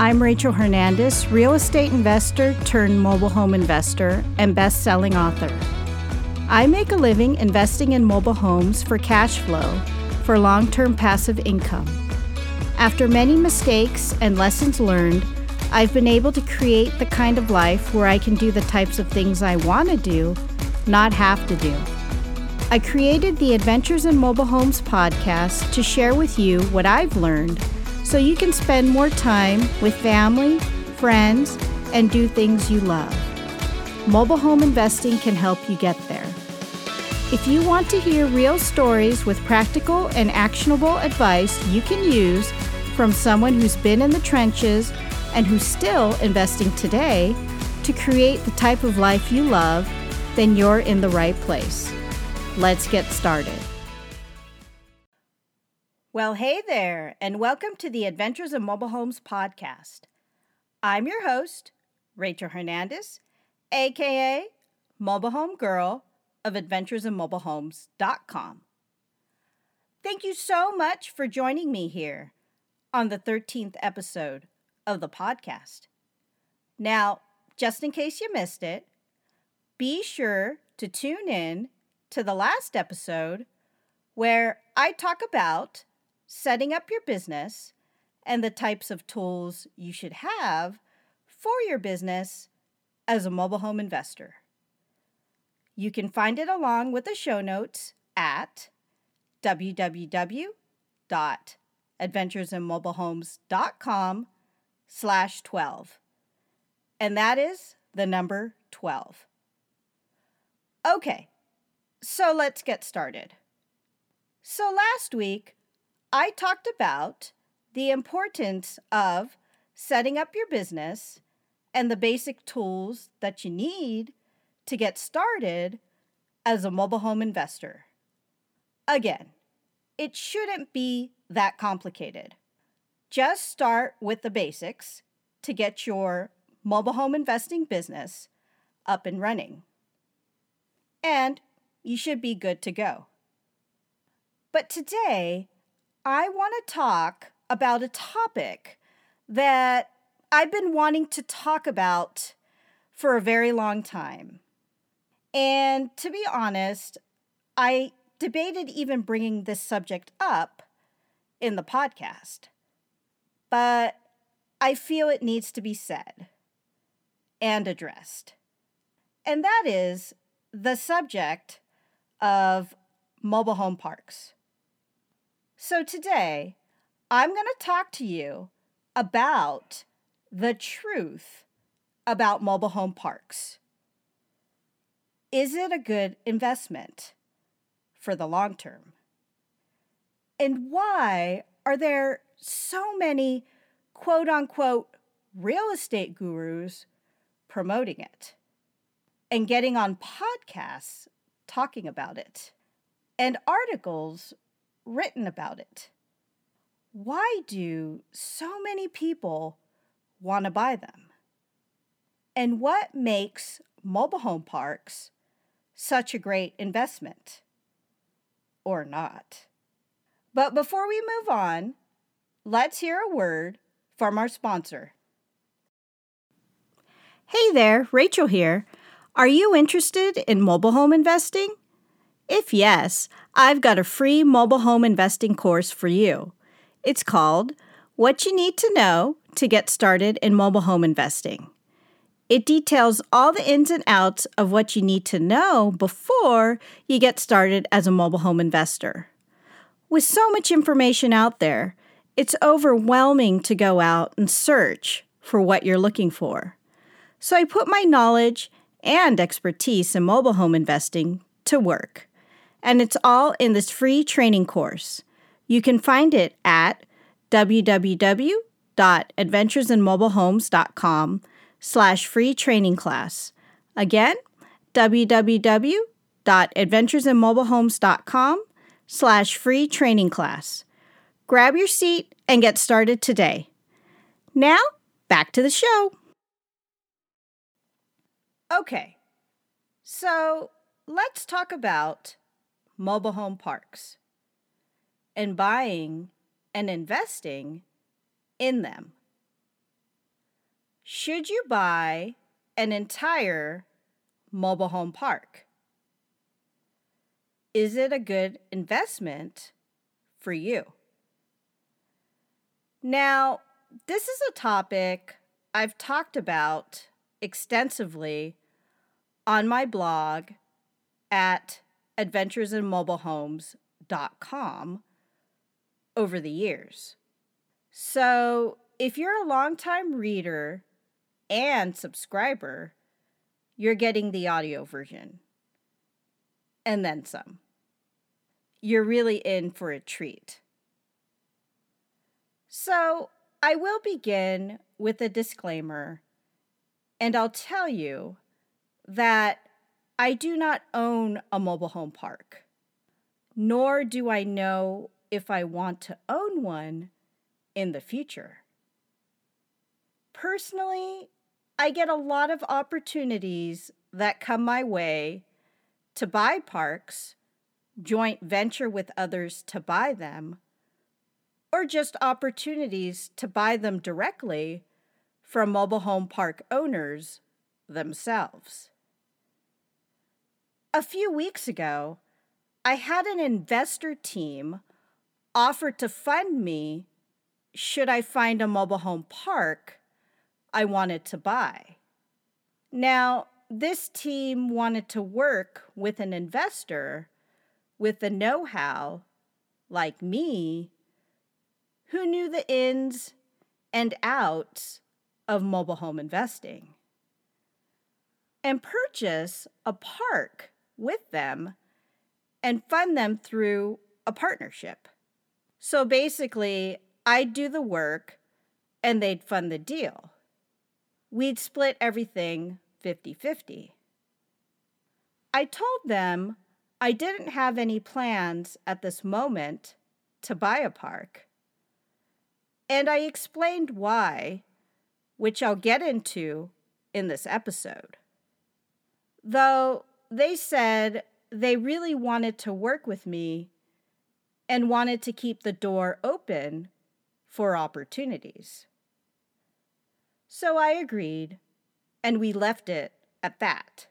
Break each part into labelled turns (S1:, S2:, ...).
S1: I'm Rachel Hernandez, real estate investor turned mobile home investor and best selling author. I make a living investing in mobile homes for cash flow for long term passive income. After many mistakes and lessons learned, I've been able to create the kind of life where I can do the types of things I want to do, not have to do. I created the Adventures in Mobile Homes podcast to share with you what I've learned so you can spend more time with family, friends, and do things you love. Mobile home investing can help you get there. If you want to hear real stories with practical and actionable advice you can use from someone who's been in the trenches and who's still investing today to create the type of life you love, then you're in the right place. Let's get started. Well, hey there, and welcome to the Adventures of Mobile Homes podcast. I'm your host, Rachel Hernandez, aka Mobile Home Girl of Adventures of Mobile AdventuresInMobileHomes.com. Thank you so much for joining me here on the 13th episode of the podcast. Now, just in case you missed it, be sure to tune in to the last episode where I talk about setting up your business and the types of tools you should have for your business as a mobile home investor. You can find it along with the show notes at www.adventuresinmobilehomes.com slash 12. And that is the number 12. Okay, so let's get started. So last week, I talked about the importance of setting up your business and the basic tools that you need to get started as a mobile home investor. Again, it shouldn't be that complicated. Just start with the basics to get your mobile home investing business up and running. And you should be good to go. But today, I want to talk about a topic that I've been wanting to talk about for a very long time. And to be honest, I debated even bringing this subject up in the podcast but I feel it needs to be said and addressed. And that is the subject of mobile home parks. So today, I'm going to talk to you about the truth about mobile home parks. Is it a good investment for the long term? And why are there so many quote unquote real estate gurus promoting it and getting on podcasts talking about it and articles written about it. Why do so many people want to buy them? And what makes mobile home parks such a great investment? Or not? But before we move on, let's hear a word from our sponsor. Hey there, Rachel here. Are you interested in mobile home investing? If yes, I've got a free mobile home investing course for you. It's called What You Need to Know to Get Started in Mobile Home Investing. It details all the ins and outs of what you need to know before you get started as a mobile home investor. With so much information out there, it's overwhelming to go out and search for what you're looking for. So I put my knowledge and expertise in mobile home investing to work. And it's all in this free training course. You can find it at www.adventuresinmobilehomes.com slash free training class. Again, www.adventuresinmobilehomes.com slash free training class. Grab your seat and get started today. Now, back to the show. Okay, so let's talk about mobile home parks and buying and investing in them. Should you buy an entire mobile home park? Is it a good investment for you? Now, this is a topic I've talked about extensively on my blog at adventuresinmobilehomes.com over the years. So, if you're a longtime reader and subscriber, you're getting the audio version and then some. You're really in for a treat. So, I will begin with a disclaimer, and I'll tell you that I do not own a mobile home park, nor do I know if I want to own one in the future. Personally, I get a lot of opportunities that come my way to buy parks, joint venture with others to buy them, or just opportunities to buy them directly from mobile home park owners themselves. A few weeks ago, I had an investor team offer to fund me should I find a mobile home park I wanted to buy. Now, this team wanted to work with an investor with the know how, like me, who knew the ins and outs of mobile home investing, and purchase a park with them and fund them through a partnership. So basically, I'd do the work and they'd fund the deal. We'd split everything 50 50. I told them I didn't have any plans at this moment to buy a park. And I explained why, which I'll get into in this episode. Though they said they really wanted to work with me and wanted to keep the door open for opportunities. So I agreed and we left it at that.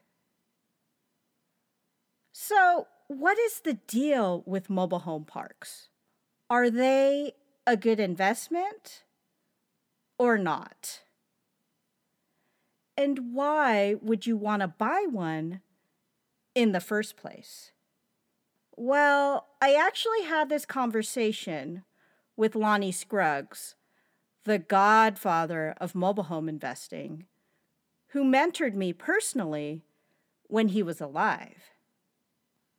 S1: So, what is the deal with mobile home parks? Are they a good investment or not? And why would you want to buy one in the first place? Well, I actually had this conversation with Lonnie Scruggs, the godfather of mobile home investing, who mentored me personally when he was alive.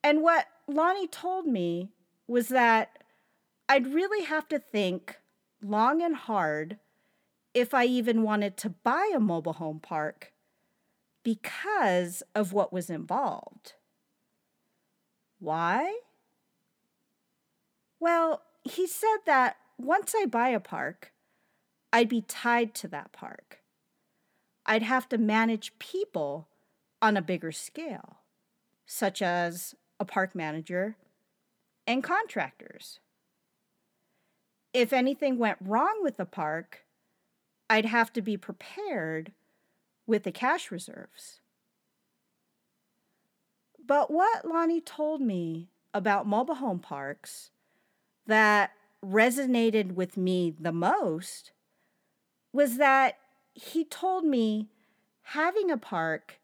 S1: And what Lonnie told me was that I'd really have to think long and hard if I even wanted to buy a mobile home park because of what was involved. Why? Well, he said that once I buy a park, I'd be tied to that park. I'd have to manage people on a bigger scale, such as a park manager and contractors. If anything went wrong with the park, I'd have to be prepared with the cash reserves. But what Lonnie told me about mobile home parks that resonated with me the most was that he told me having a park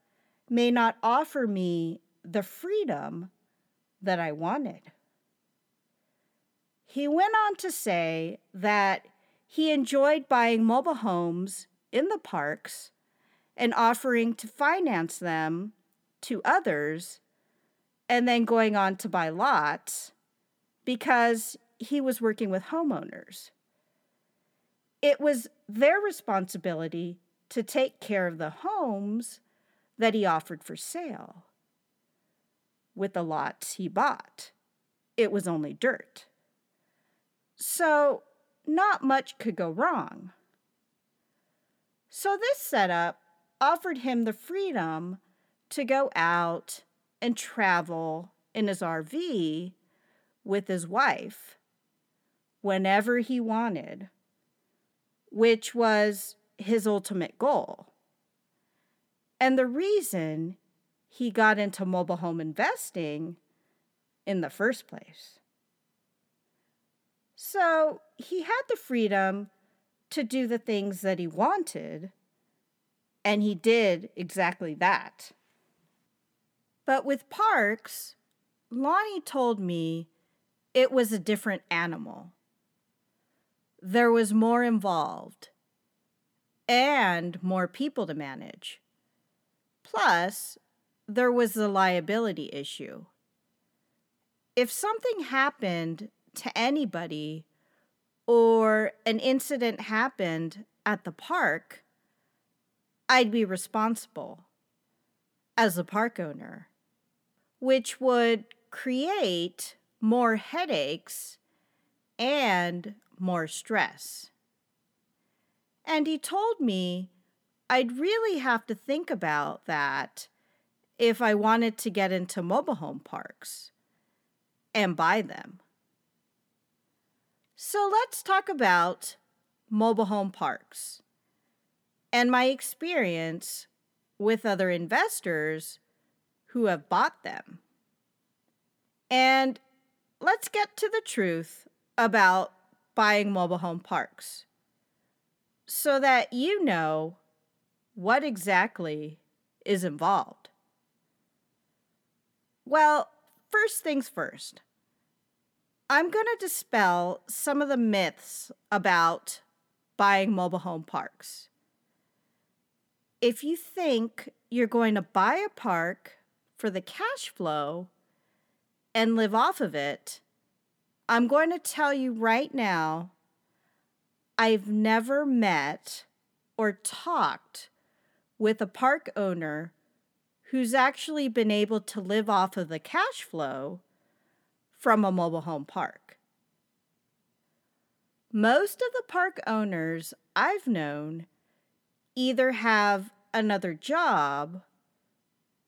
S1: may not offer me the freedom that I wanted. He went on to say that he enjoyed buying mobile homes in the parks and offering to finance them to others and then going on to buy lots because he was working with homeowners. It was their responsibility to take care of the homes that he offered for sale. With the lots he bought, it was only dirt. So, not much could go wrong. So, this setup offered him the freedom to go out and travel in his RV with his wife whenever he wanted which was his ultimate goal. And the reason he got into mobile home investing in the first place. So he had the freedom to do the things that he wanted, and he did exactly that. But with parks, Lonnie told me it was a different animal. There was more involved and more people to manage. Plus, there was the liability issue. If something happened to anybody or an incident happened at the park, I'd be responsible as a park owner, which would create more headaches and more stress. And he told me I'd really have to think about that if I wanted to get into mobile home parks and buy them. So let's talk about mobile home parks and my experience with other investors who have bought them. And let's get to the truth about buying mobile home parks so that you know what exactly is involved. Well, first things first, I'm going to dispel some of the myths about buying mobile home parks. If you think you're going to buy a park for the cash flow and live off of it, I'm going to tell you right now I've never met or talked with a park owner who's actually been able to live off of the cash flow from a mobile home park. Most of the park owners I've known either have another job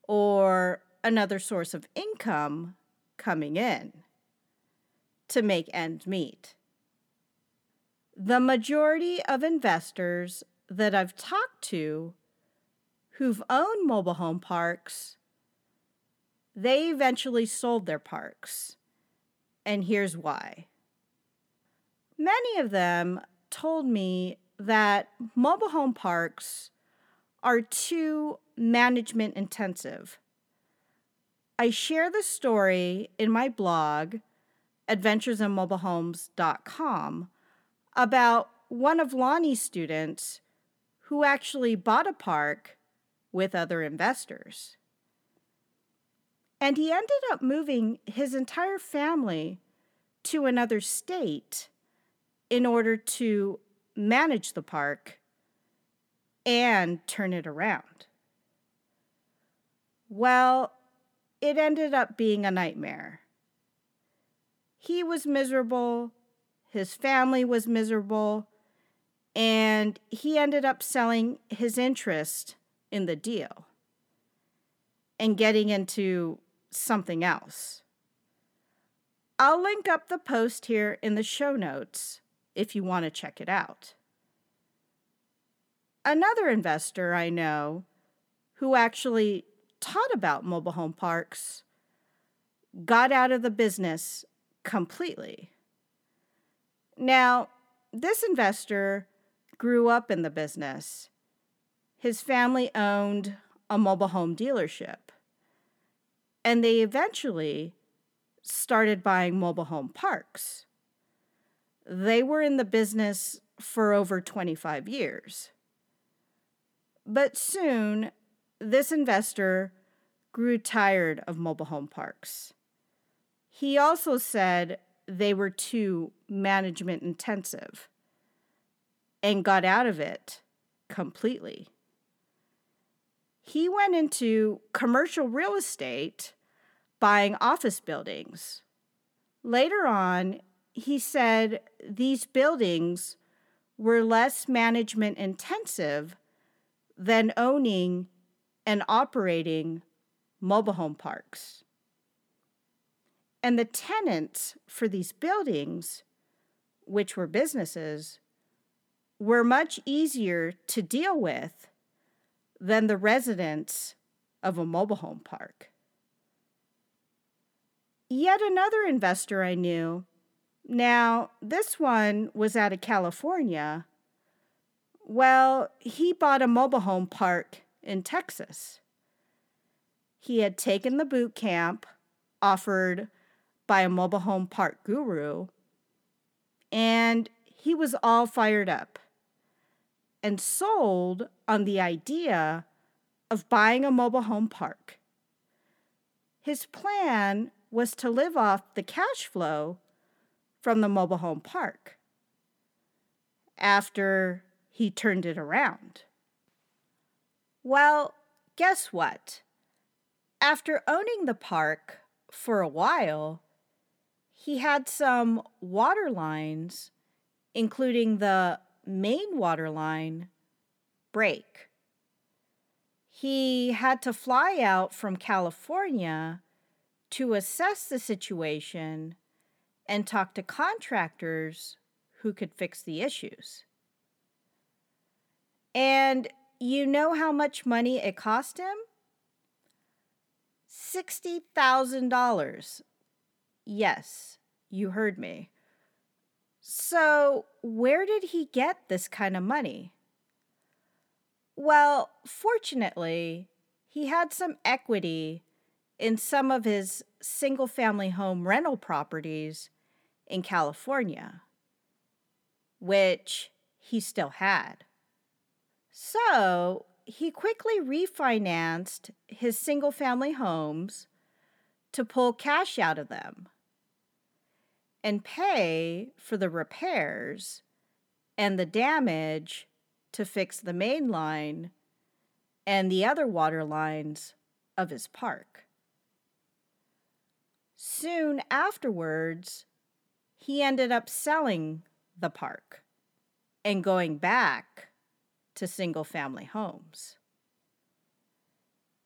S1: or another source of income coming in to make ends meet. The majority of investors that I've talked to who've owned mobile home parks, they eventually sold their parks. And here's why. Many of them told me that mobile home parks are too management intensive. I share the story in my blog, adventuresinmobilehomes.com, about one of Lonnie's students who actually bought a park with other investors. And he ended up moving his entire family to another state in order to manage the park and turn it around. Well, it ended up being a nightmare. He was miserable, his family was miserable, and he ended up selling his interest in the deal and getting into something else. I'll link up the post here in the show notes if you want to check it out. Another investor I know who actually taught about mobile home parks got out of the business completely. Now, this investor grew up in the business his family owned a mobile home dealership. And they eventually started buying mobile home parks. They were in the business for over 25 years. But soon, this investor grew tired of mobile home parks. He also said they were too management intensive and got out of it completely he went into commercial real estate buying office buildings. Later on, he said these buildings were less management intensive than owning and operating mobile home parks. And the tenants for these buildings, which were businesses, were much easier to deal with than the residents of a mobile home park. Yet another investor I knew, now this one was out of California, well, he bought a mobile home park in Texas. He had taken the boot camp offered by a mobile home park guru, and he was all fired up and sold on the idea of buying a mobile home park. His plan was to live off the cash flow from the mobile home park after he turned it around. Well, guess what? After owning the park for a while, he had some water lines, including the main water line, break. He had to fly out from California to assess the situation and talk to contractors who could fix the issues. And you know how much money it cost him? $60,000. Yes, you heard me. So, where did he get this kind of money? Well, fortunately, he had some equity in some of his single family home rental properties in California, which he still had. So he quickly refinanced his single family homes to pull cash out of them and pay for the repairs and the damage to fix the main line and the other water lines of his park. Soon afterwards, he ended up selling the park and going back to single family homes.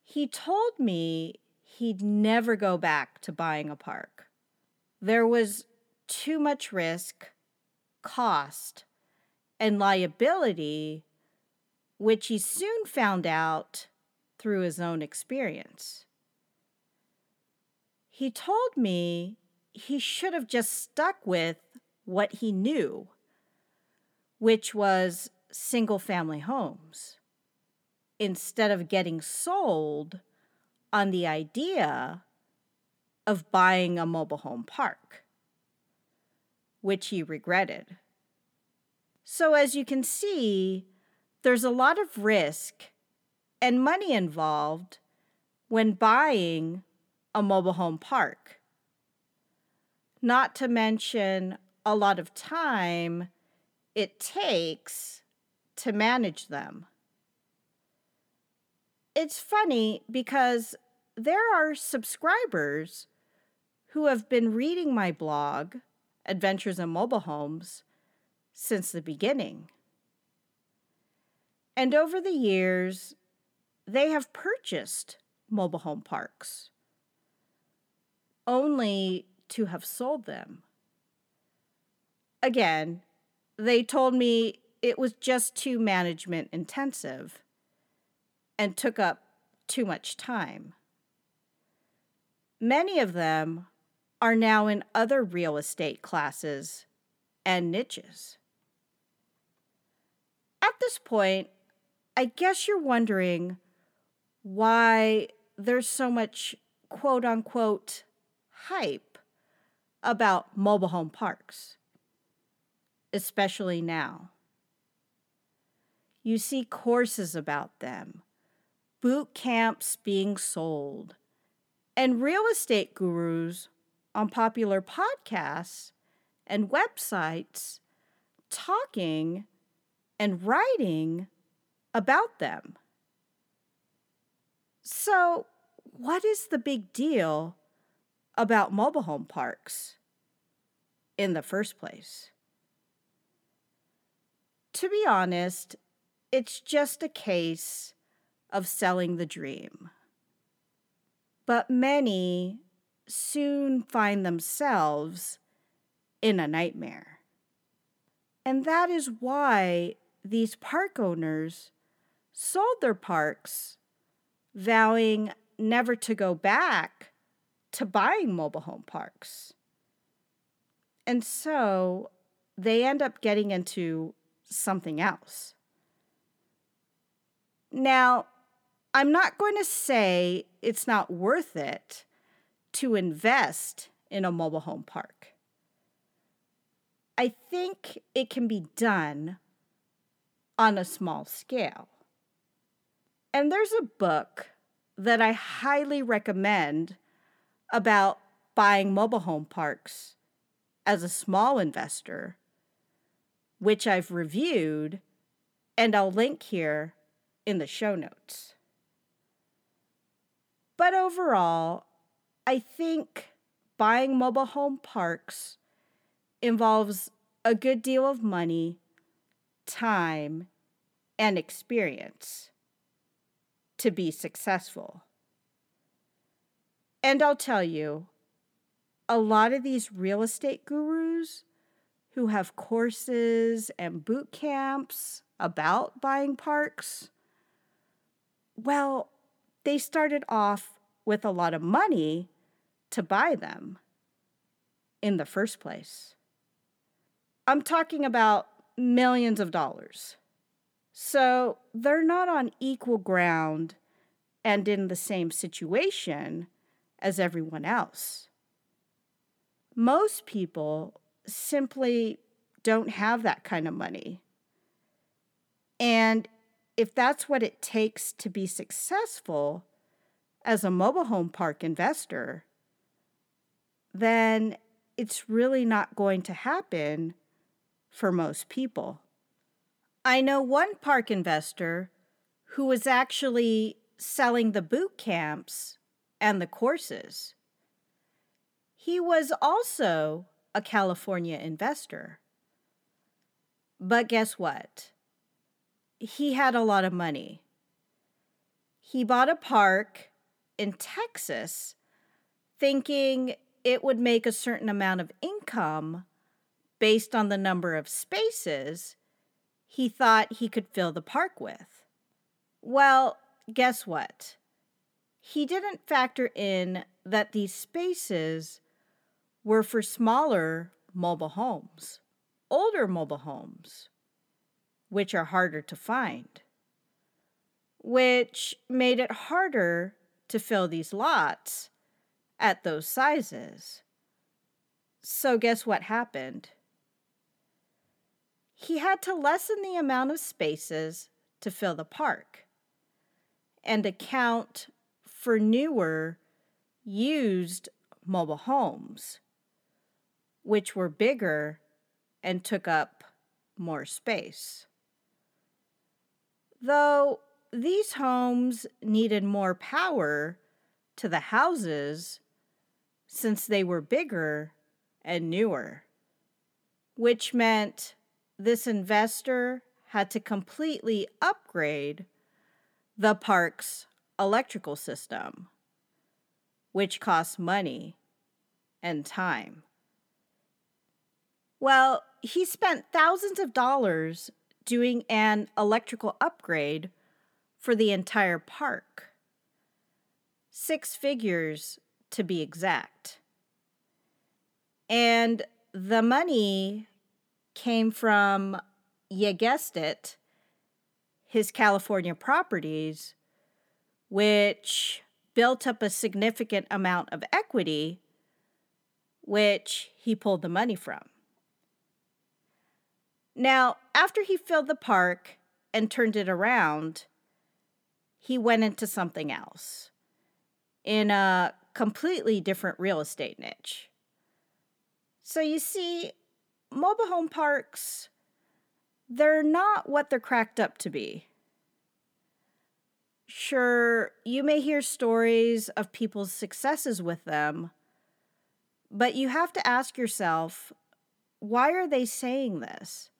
S1: He told me he'd never go back to buying a park. There was too much risk, cost, and liability, which he soon found out through his own experience. He told me he should have just stuck with what he knew, which was single family homes instead of getting sold on the idea of buying a mobile home park, which he regretted. So, as you can see, there's a lot of risk and money involved when buying a mobile home park. Not to mention a lot of time it takes to manage them. It's funny because there are subscribers who have been reading my blog, Adventures in Mobile Homes, since the beginning. And over the years, they have purchased mobile home parks, only to have sold them. Again, they told me it was just too management intensive and took up too much time. Many of them are now in other real estate classes and niches. At this point, I guess you're wondering why there's so much quote unquote hype about mobile home parks, especially now. You see courses about them, boot camps being sold, and real estate gurus on popular podcasts and websites talking and writing about them. So, what is the big deal about mobile home parks in the first place? To be honest, it's just a case of selling the dream. But many soon find themselves in a nightmare. And that is why these park owners sold their parks, vowing never to go back to buying mobile home parks. And so they end up getting into something else. Now, I'm not going to say it's not worth it to invest in a mobile home park. I think it can be done on a small scale. And there's a book that I highly recommend about buying mobile home parks as a small investor, which I've reviewed, and I'll link here in the show notes. But overall, I think buying mobile home parks involves a good deal of money, time, and experience to be successful. And I'll tell you, a lot of these real estate gurus who have courses and boot camps about buying parks, well, they started off with a lot of money to buy them in the first place. I'm talking about millions of dollars. So they're not on equal ground and in the same situation as everyone else. Most people simply don't have that kind of money. And if that's what it takes to be successful as a mobile home park investor, then it's really not going to happen for most people. I know one park investor who was actually selling the boot camps and the courses. He was also a California investor. But guess what? He had a lot of money. He bought a park in Texas thinking it would make a certain amount of income based on the number of spaces he thought he could fill the park with. Well, guess what? He didn't factor in that these spaces were for smaller mobile homes, older mobile homes, which are harder to find, which made it harder to fill these lots at those sizes. So, guess what happened? he had to lessen the amount of spaces to fill the park and account for newer, used mobile homes, which were bigger and took up more space. Though these homes needed more power to the houses since they were bigger and newer, which meant this investor had to completely upgrade the park's electrical system, which costs money and time. Well, he spent thousands of dollars doing an electrical upgrade for the entire park. Six figures to be exact. And the money came from, you guessed it, his California properties, which built up a significant amount of equity, which he pulled the money from. Now, after he filled the park and turned it around, he went into something else in a completely different real estate niche. So you see, mobile home parks, they're not what they're cracked up to be. Sure, you may hear stories of people's successes with them, but you have to ask yourself why are they saying this?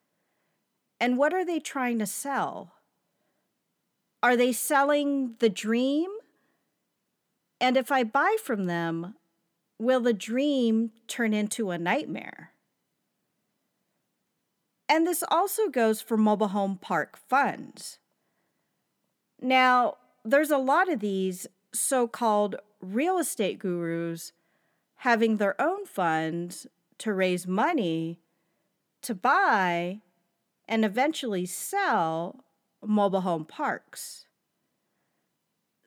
S1: And what are they trying to sell? Are they selling the dream? And if I buy from them, will the dream turn into a nightmare? And this also goes for mobile home park funds. Now, there's a lot of these so called real estate gurus having their own funds to raise money to buy and eventually sell mobile home parks.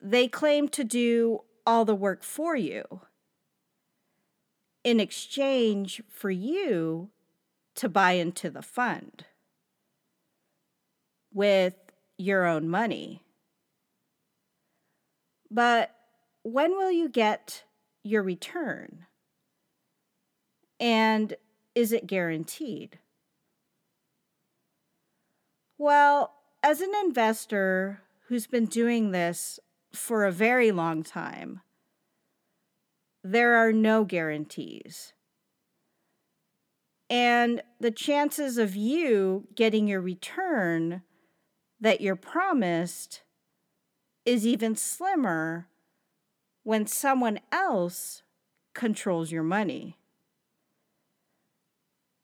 S1: They claim to do all the work for you in exchange for you to buy into the fund with your own money. But when will you get your return? And is it guaranteed? Well, as an investor who's been doing this for a very long time, there are no guarantees. And the chances of you getting your return that you're promised is even slimmer when someone else controls your money.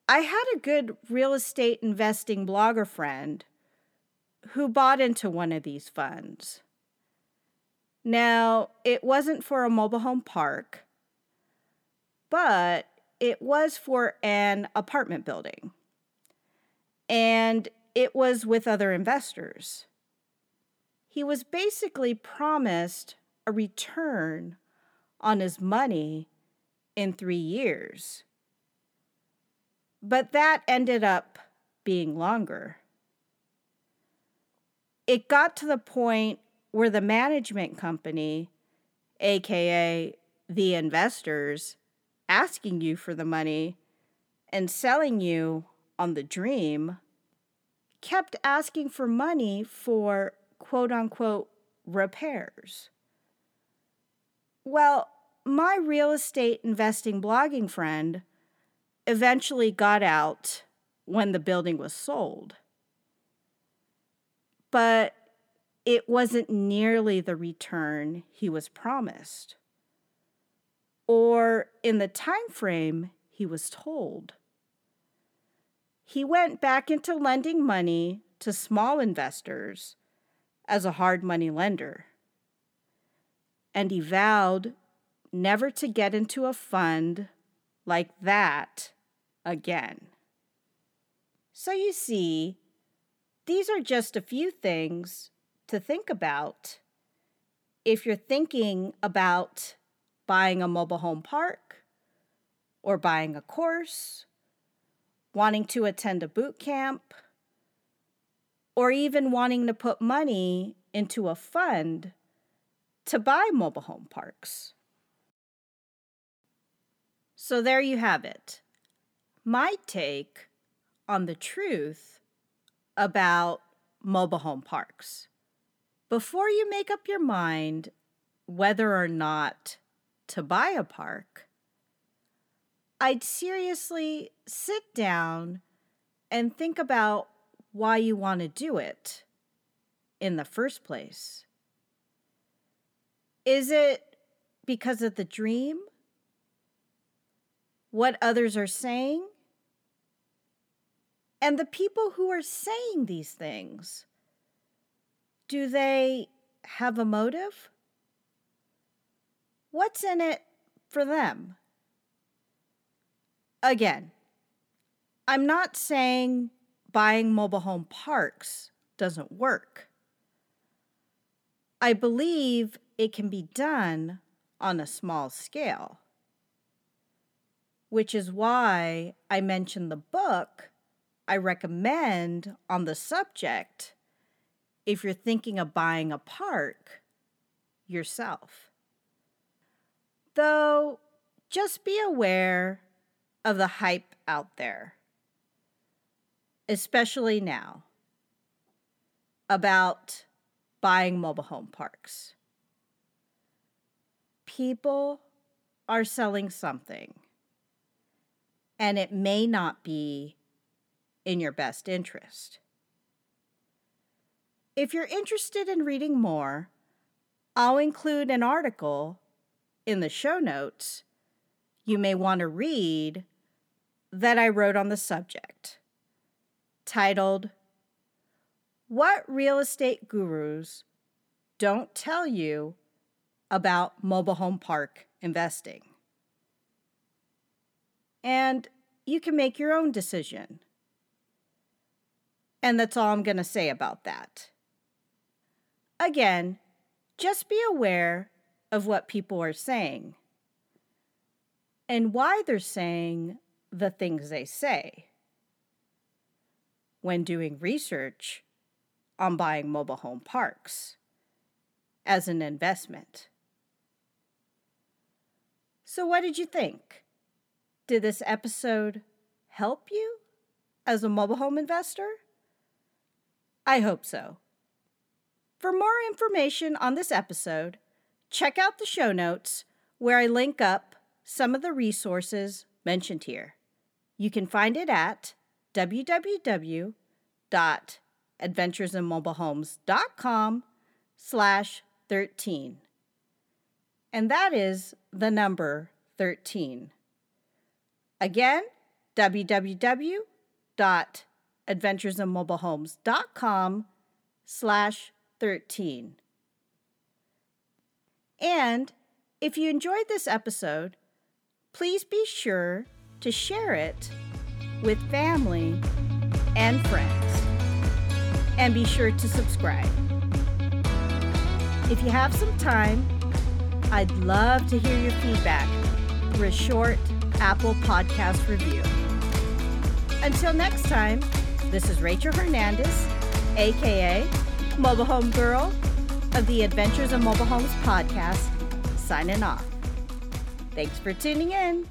S1: I had a good real estate investing blogger friend who bought into one of these funds. Now, it wasn't for a mobile home park, but it was for an apartment building. And it was with other investors. He was basically promised a return on his money in three years. But that ended up being longer. It got to the point where the management company, aka the investors, asking you for the money and selling you on the dream, kept asking for money for quote unquote repairs. Well, my real estate investing blogging friend eventually got out when the building was sold. But it wasn't nearly the return he was promised or in the time frame he was told. He went back into lending money to small investors as a hard money lender. And he vowed never to get into a fund like that again. So you see, these are just a few things to think about if you're thinking about buying a mobile home park or buying a course, wanting to attend a boot camp, or even wanting to put money into a fund to buy mobile home parks. So there you have it. My take on the truth about mobile home parks. Before you make up your mind whether or not to buy a park, I'd seriously sit down and think about why you want to do it in the first place. Is it because of the dream? What others are saying? And the people who are saying these things, do they have a motive? What's in it for them? Again, I'm not saying buying mobile home parks doesn't work. I believe it can be done on a small scale, which is why I mentioned the book I recommend on the subject if you're thinking of buying a park yourself. Though, just be aware of the hype out there, especially now, about buying mobile home parks. People are selling something, and it may not be in your best interest. If you're interested in reading more, I'll include an article in the show notes you may want to read that I wrote on the subject. Titled What Real Estate Gurus Don't Tell You About Mobile Home Park Investing. And you can make your own decision. And that's all I'm going to say about that. Again, just be aware of what people are saying and why they're saying the things they say when doing research on buying mobile home parks as an investment. So, what did you think? Did this episode help you as a mobile home investor? I hope so. For more information on this episode, check out the show notes where I link up some of the resources mentioned here. You can find it at www.adventuresinmobilehomes.com slash 13. And that is the number 13. Again, www.adventuresinmobilehomes.com slash 13. And if you enjoyed this episode, please be sure to share it with family and friends. And be sure to subscribe. If you have some time, I'd love to hear your feedback through a short Apple Podcast review. Until next time, this is Rachel Hernandez, aka Mobile Home Girl of the Adventures of Mobile Homes podcast, signing off. Thanks for tuning in.